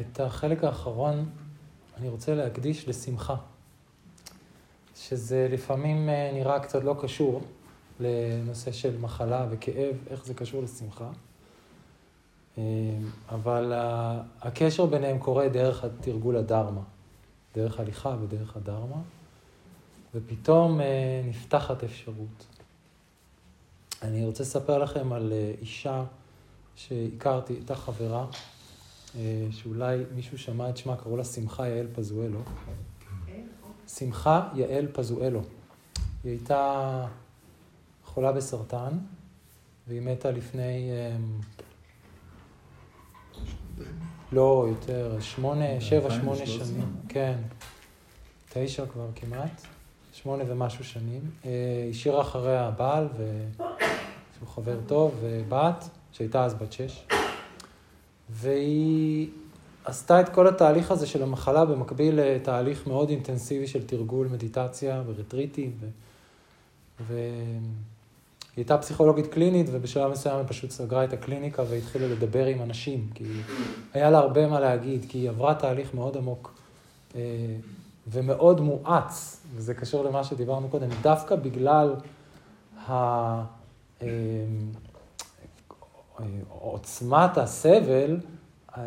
את החלק האחרון אני רוצה להקדיש לשמחה, שזה לפעמים אה, נראה קצת לא קשור לנושא של מחלה וכאב, איך זה קשור לשמחה. אה, אבל הקשר ביניהם קורה דרך התרגול הדרמה, דרך הליכה ודרך הדרמה, ופתאום אה, נפתחת אפשרות. אני רוצה לספר לכם על אישה שהכרתי, הייתה חברה, שאולי מישהו שמע את שמה, קראו לה שמחה יעל פזואלו. שמחה יעל פזואלו. היא הייתה חולה בסרטן, והיא מתה לפני... אמ, לא, יותר, שמונה, שבע, שמונה שנים. כן. תשע כבר כמעט. שמונה ומשהו שנים. אה, השאירה אחריה בעל, שהוא חבר טוב, ובת, שהייתה אז בת שש. והיא עשתה את כל התהליך הזה של המחלה במקביל לתהליך מאוד אינטנסיבי של תרגול מדיטציה ורטריטים. ו... והיא הייתה פסיכולוגית קלינית, ובשלב מסוים היא פשוט סגרה את הקליניקה והתחילה לדבר עם אנשים, כי היה לה הרבה מה להגיד, כי היא עברה תהליך מאוד עמוק אה, ומאוד מואץ, וזה קשור למה שדיברנו קודם, דווקא בגלל ה... עוצמת הסבל, אה,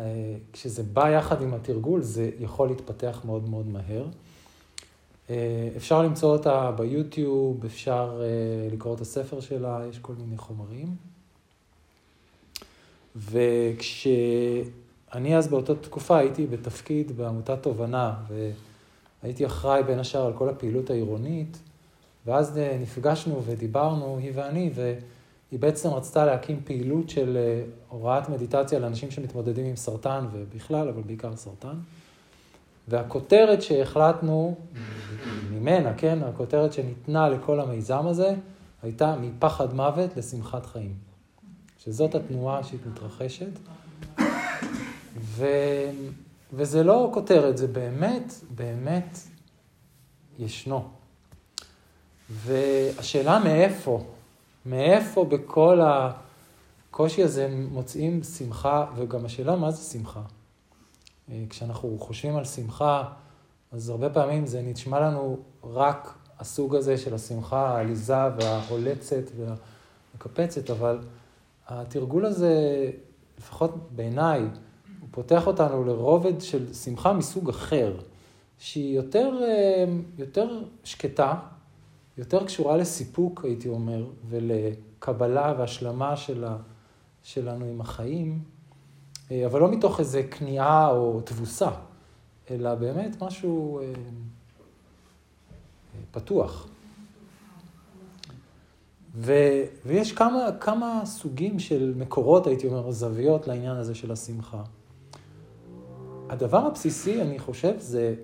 כשזה בא יחד עם התרגול, זה יכול להתפתח מאוד מאוד מהר. אה, אפשר למצוא אותה ביוטיוב, אפשר אה, לקרוא את הספר שלה, יש כל מיני חומרים. וכשאני אז באותה תקופה הייתי בתפקיד בעמותת תובנה, והייתי אחראי בין השאר על כל הפעילות העירונית, ואז נפגשנו ודיברנו, היא ואני, ו... היא בעצם רצתה להקים פעילות של אה, הוראת מדיטציה לאנשים שמתמודדים עם סרטן ובכלל, אבל בעיקר סרטן. והכותרת שהחלטנו ממנה, כן, הכותרת שניתנה לכל המיזם הזה, הייתה מפחד מוות לשמחת חיים. שזאת התנועה שהיא מתרחשת. ו... וזה לא כותרת, זה באמת, באמת ישנו. והשאלה מאיפה, מאיפה בכל הקושי הזה מוצאים שמחה, וגם השאלה מה זה שמחה. אה, כשאנחנו חושבים על שמחה, אז הרבה פעמים זה נשמע לנו רק הסוג הזה של השמחה העליזה והעולצת והמקפצת, אבל התרגול הזה, לפחות בעיניי, הוא פותח אותנו לרובד של שמחה מסוג אחר, שהיא יותר, אה, יותר שקטה, יותר קשורה לסיפוק, הייתי אומר, ולקבלה והשלמה של ה, שלנו עם החיים, אה, אבל לא מתוך איזה כניעה או תבוסה, אלא באמת משהו אה, אה, פתוח. ו, ויש כמה, כמה סוגים של מקורות, הייתי אומר, או זוויות לעניין הזה של השמחה. הדבר הבסיסי, אני חושב, זה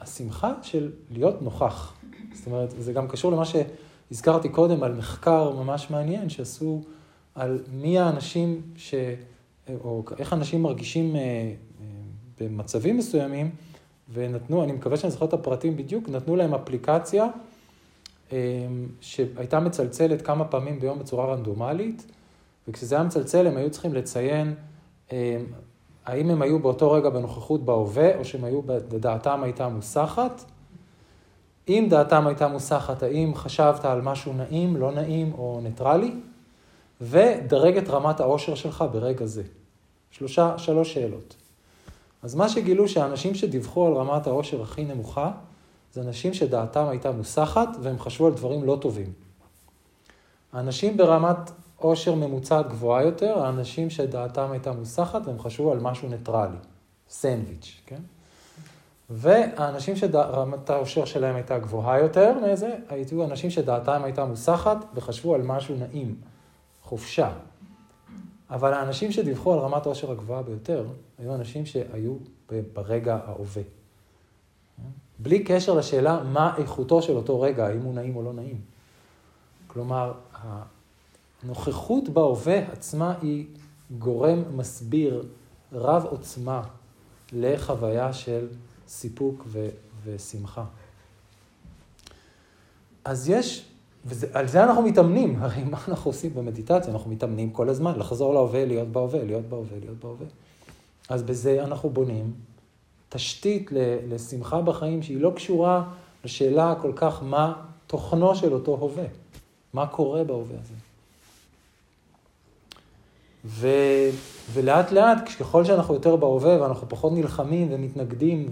השמחה של להיות נוכח. זאת אומרת, זה גם קשור למה שהזכרתי קודם על מחקר ממש מעניין שעשו על מי האנשים ש... או איך אנשים מרגישים אה, אה, במצבים מסוימים, ונתנו, אני מקווה שאני זוכר את הפרטים בדיוק, נתנו להם אפליקציה אה, שהייתה מצלצלת כמה פעמים ביום בצורה רנדומלית, וכשזה היה מצלצל הם היו צריכים לציין האם הם היו באותו רגע בנוכחות בהווה, או שהם היו, בדעתם הייתה מוסחת. אם דעתם הייתה מוסחת, האם חשבת על משהו נעים, לא נעים או ניטרלי, ודרג את רמת העושר שלך ברגע זה. שלושה, שלוש שאלות. אז מה שגילו שהאנשים שדיווחו על רמת העושר הכי נמוכה, זה אנשים שדעתם הייתה מוסחת והם חשבו על דברים לא טובים. האנשים ברמת עושר ממוצעת גבוהה יותר, האנשים שדעתם הייתה מוסחת והם חשבו על משהו ניטרלי, סנדוויץ', כן? והאנשים שרמת העושר שלהם הייתה גבוהה יותר מזה, היו אנשים שדעתם הייתה מוסחת וחשבו על משהו נעים, חופשה. אבל האנשים שדיווחו על רמת העושר הגבוהה ביותר, היו אנשים שהיו ברגע ההווה. בלי קשר לשאלה מה איכותו של אותו רגע, האם הוא נעים או לא נעים. כלומר, הנוכחות בהווה עצמה היא גורם מסביר רב עוצמה לחוויה של סיפוק ו- ושמחה. אז יש, ועל זה אנחנו מתאמנים, הרי מה אנחנו עושים במדיטציה? אנחנו מתאמנים כל הזמן, לחזור להווה, להיות בהווה, להיות בהווה, להיות בהווה. אז בזה אנחנו בונים תשתית לשמחה בחיים שהיא לא קשורה לשאלה כל כך מה תוכנו של אותו הווה, מה קורה בהווה הזה. ו, ולאט לאט, ככל שאנחנו יותר בהווה ואנחנו פחות נלחמים ומתנגדים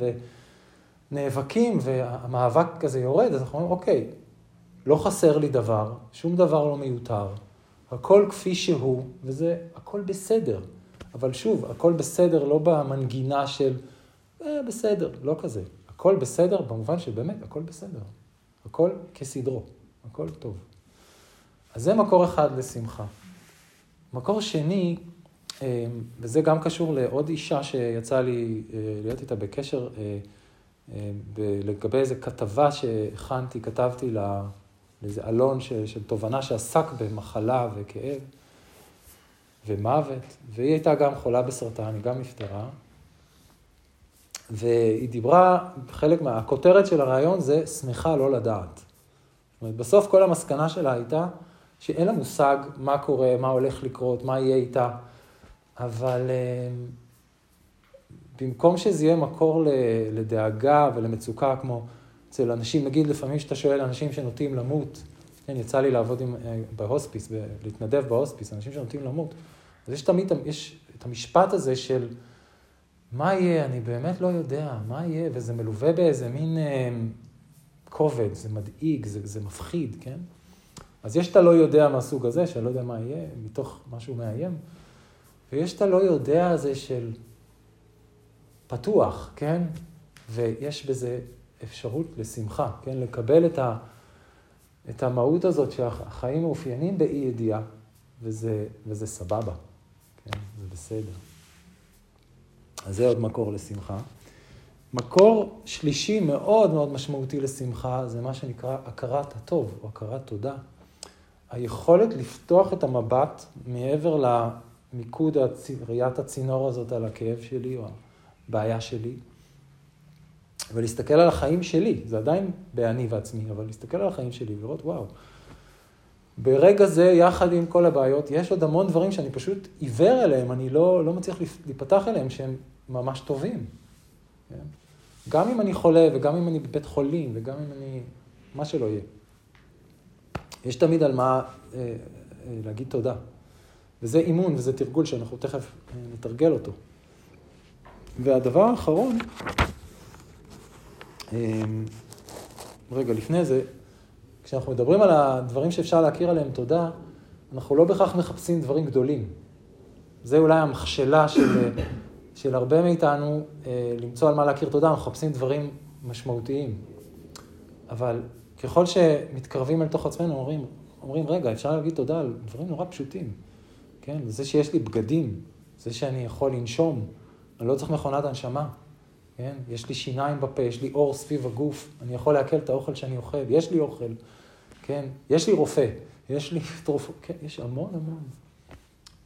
ונאבקים והמאבק כזה יורד, אז אנחנו אומרים, אוקיי, לא חסר לי דבר, שום דבר לא מיותר, הכל כפי שהוא, וזה הכל בסדר. אבל שוב, הכל בסדר לא במנגינה של, אה, בסדר, לא כזה. הכל בסדר במובן שבאמת, הכל בסדר. הכל כסדרו, הכל טוב. אז זה מקור אחד לשמחה. מקור שני, וזה גם קשור לעוד אישה שיצא לי אה, להיות איתה בקשר לגבי איזו כתבה שהכנתי, כתבתי לאיזה אלון של תובנה שעסק במחלה וכאב. ומוות, והיא הייתה גם חולה בסרטן, היא גם נפטרה. והיא דיברה, חלק מה... הכותרת של הרעיון זה שמחה לא לדעת. זאת אומרת, בסוף כל המסקנה שלה הייתה שאין לה מושג מה קורה, מה הולך לקרות, מה יהיה איתה, אבל אה, במקום שזה יהיה מקור לדאגה ולמצוקה, כמו אצל אנשים, נגיד לפעמים שאתה שואל אנשים שנוטים למות, כן, יצא לי לעבוד עם, אה, בהוספיס, להתנדב בהוספיס, אנשים שנוטים למות. אז יש תמיד, יש את המשפט הזה של מה יהיה, אני באמת לא יודע, מה יהיה, וזה מלווה באיזה מין אה, כובד, זה מדאיג, זה, זה מפחיד, כן? אז יש את הלא יודע מהסוג הזה, שאני לא יודע מה יהיה, מתוך משהו מאיים, ויש את הלא יודע הזה של פתוח, כן? ויש בזה אפשרות לשמחה, כן? לקבל את, ה, את המהות הזאת שהחיים מאופיינים באי ידיעה, וזה, וזה סבבה. כן, זה בסדר. אז זה עוד מקור לשמחה. מקור שלישי מאוד מאוד משמעותי לשמחה זה מה שנקרא הכרת הטוב או הכרת תודה. היכולת לפתוח את המבט מעבר למיקוד ראיית הצינור הזאת על הכאב שלי או הבעיה שלי, ולהסתכל על החיים שלי, זה עדיין באני ועצמי, אבל להסתכל על החיים שלי ולראות, וואו, ברגע זה, יחד עם כל הבעיות, יש עוד המון דברים שאני פשוט עיוור אליהם, אני לא, לא מצליח להיפתח אליהם, שהם ממש טובים. כן? גם אם אני חולה, וגם אם אני בבית חולים, וגם אם אני... מה שלא יהיה. יש תמיד על מה אה, אה, להגיד תודה. וזה אימון וזה תרגול שאנחנו תכף אה, נתרגל אותו. והדבר האחרון, אה, רגע, לפני זה, כשאנחנו מדברים על הדברים שאפשר להכיר עליהם תודה, אנחנו לא בהכרח מחפשים דברים גדולים. זה אולי המכשלה של, של הרבה מאיתנו, אה, למצוא על מה להכיר תודה, אנחנו מחפשים דברים משמעותיים. אבל ככל שמתקרבים אל תוך עצמנו, אומרים, אומרים, רגע, אפשר להגיד תודה על דברים נורא פשוטים. כן, זה שיש לי בגדים, זה שאני יכול לנשום, אני לא צריך מכונת הנשמה. כן, יש לי שיניים בפה, יש לי אור סביב הגוף, אני יכול לעכל את האוכל שאני אוכל, יש לי אוכל. כן? יש לי רופא, יש לי תרופות, כן, יש המון המון.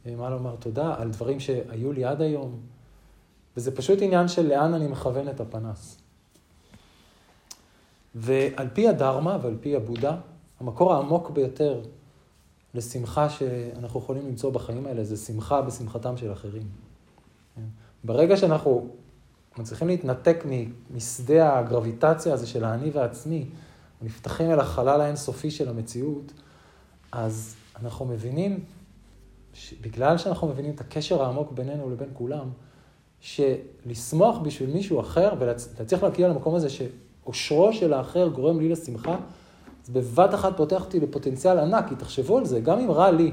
אה, מה לומר תודה על דברים שהיו לי עד היום. וזה פשוט עניין של לאן אני מכוון את הפנס. ועל פי הדרמה ועל פי הבודה, המקור העמוק ביותר לשמחה שאנחנו יכולים למצוא בחיים האלה זה שמחה בשמחתם של אחרים. ברגע שאנחנו מצליחים להתנתק משדה הגרביטציה הזה של האני והעצמי, נפתחים אל החלל האינסופי של המציאות, אז אנחנו מבינים, בגלל שאנחנו מבינים את הקשר העמוק בינינו לבין כולם, שלשמוח בשביל מישהו אחר ולהצליח להגיע למקום הזה שאושרו של האחר גורם לי לשמחה, אז בבת אחת פותח אותי לפוטנציאל ענק, כי תחשבו על זה, גם אם רע לי,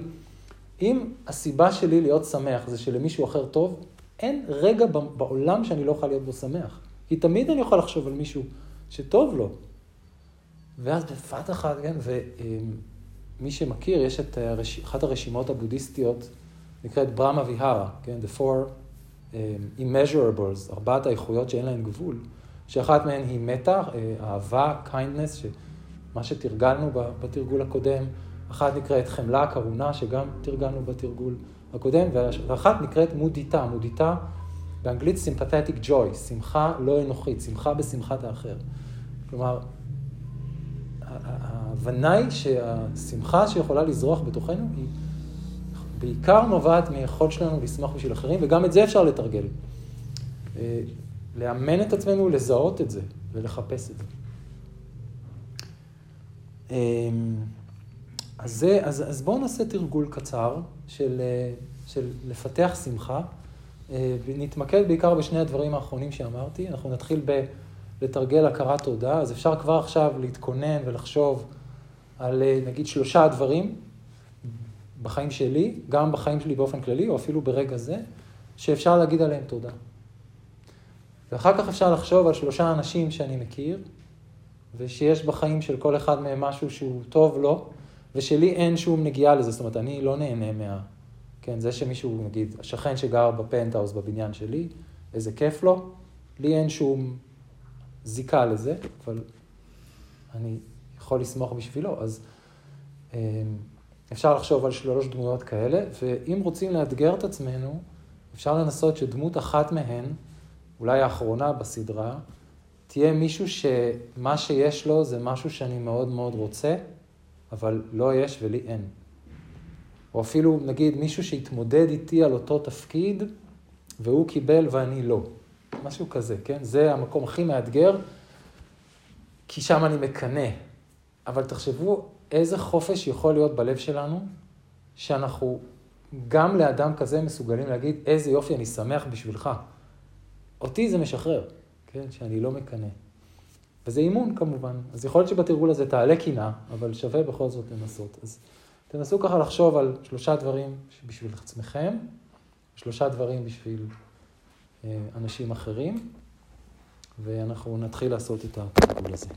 אם הסיבה שלי להיות שמח זה שלמישהו אחר טוב, אין רגע בעולם שאני לא יכול להיות בו שמח. כי תמיד אני יכול לחשוב על מישהו שטוב לו, ואז בבת אחת, כן, ומי שמכיר, יש את הרש... אחת הרשימות הבודהיסטיות, נקראת ברמה ויהרה, כן, The Four um, Immeasurables, ארבעת האיכויות שאין להן גבול, שאחת מהן היא מטה, אה, אהבה, kindness, מה שתרגלנו בתרגול הקודם, אחת נקראת חמלה, קרונה, שגם תרגלנו בתרגול הקודם, ואחת נקראת מודיטה, מודיטה באנגלית sympathetic joy, שמחה לא אנוכית, שמחה בשמחת האחר. כלומר, ההבנה היא שהשמחה שיכולה לזרוח בתוכנו היא בעיקר נובעת מיכולת שלנו לשמוח בשביל אחרים, וגם את זה אפשר לתרגל. אה, לאמן את עצמנו לזהות את זה ולחפש את זה. אמ, אז, זה, אז, אז בואו נעשה תרגול קצר של, אה, של לפתח שמחה, אה, ונתמקד בעיקר בשני הדברים האחרונים שאמרתי. אנחנו נתחיל ב... לתרגל הכרת תודה, אז אפשר כבר עכשיו להתכונן ולחשוב על אה, נגיד שלושה דברים בחיים שלי, גם בחיים שלי באופן כללי, או אפילו ברגע זה, שאפשר להגיד עליהם תודה. ואחר כך אפשר לחשוב על שלושה אנשים שאני מכיר, ושיש בחיים של כל אחד מהם משהו שהוא טוב לו, ושלי אין שום נגיעה לזה, זאת אומרת, אני לא נהנה מה... כן, זה שמישהו, נגיד, השכן שגר בפנטהאוז בבניין שלי, איזה כיף לו, לי אין שום זיקה לזה, אבל אני יכול לסמוך בשבילו, אז אמ, אפשר לחשוב על שלוש דמויות כאלה, ואם רוצים לאתגר את עצמנו, אפשר לנסות שדמות אחת מהן, אולי האחרונה בסדרה, תהיה מישהו שמה שיש לו זה משהו שאני מאוד מאוד רוצה, אבל לא יש ולי אין. או אפילו, נגיד, מישהו שהתמודד איתי על אותו תפקיד, והוא קיבל ואני לא. משהו כזה, כן? זה המקום הכי מאתגר, כי שם אני מקנא. אבל תחשבו איזה חופש יכול להיות בלב שלנו, שאנחנו גם לאדם כזה מסוגלים להגיד, איזה יופי, אני שמח בשבילך. אותי זה משחרר, כן? שאני לא מקנא. וזה אימון כמובן. אז יכול להיות שבתרגול הזה תעלה קינה, אבל שווה בכל זאת לנסות. אז תנסו ככה לחשוב על שלושה דברים בשביל עצמכם, שלושה דברים בשביל אה, אנשים אחרים, ואנחנו נתחיל לעשות את התרגול הזה.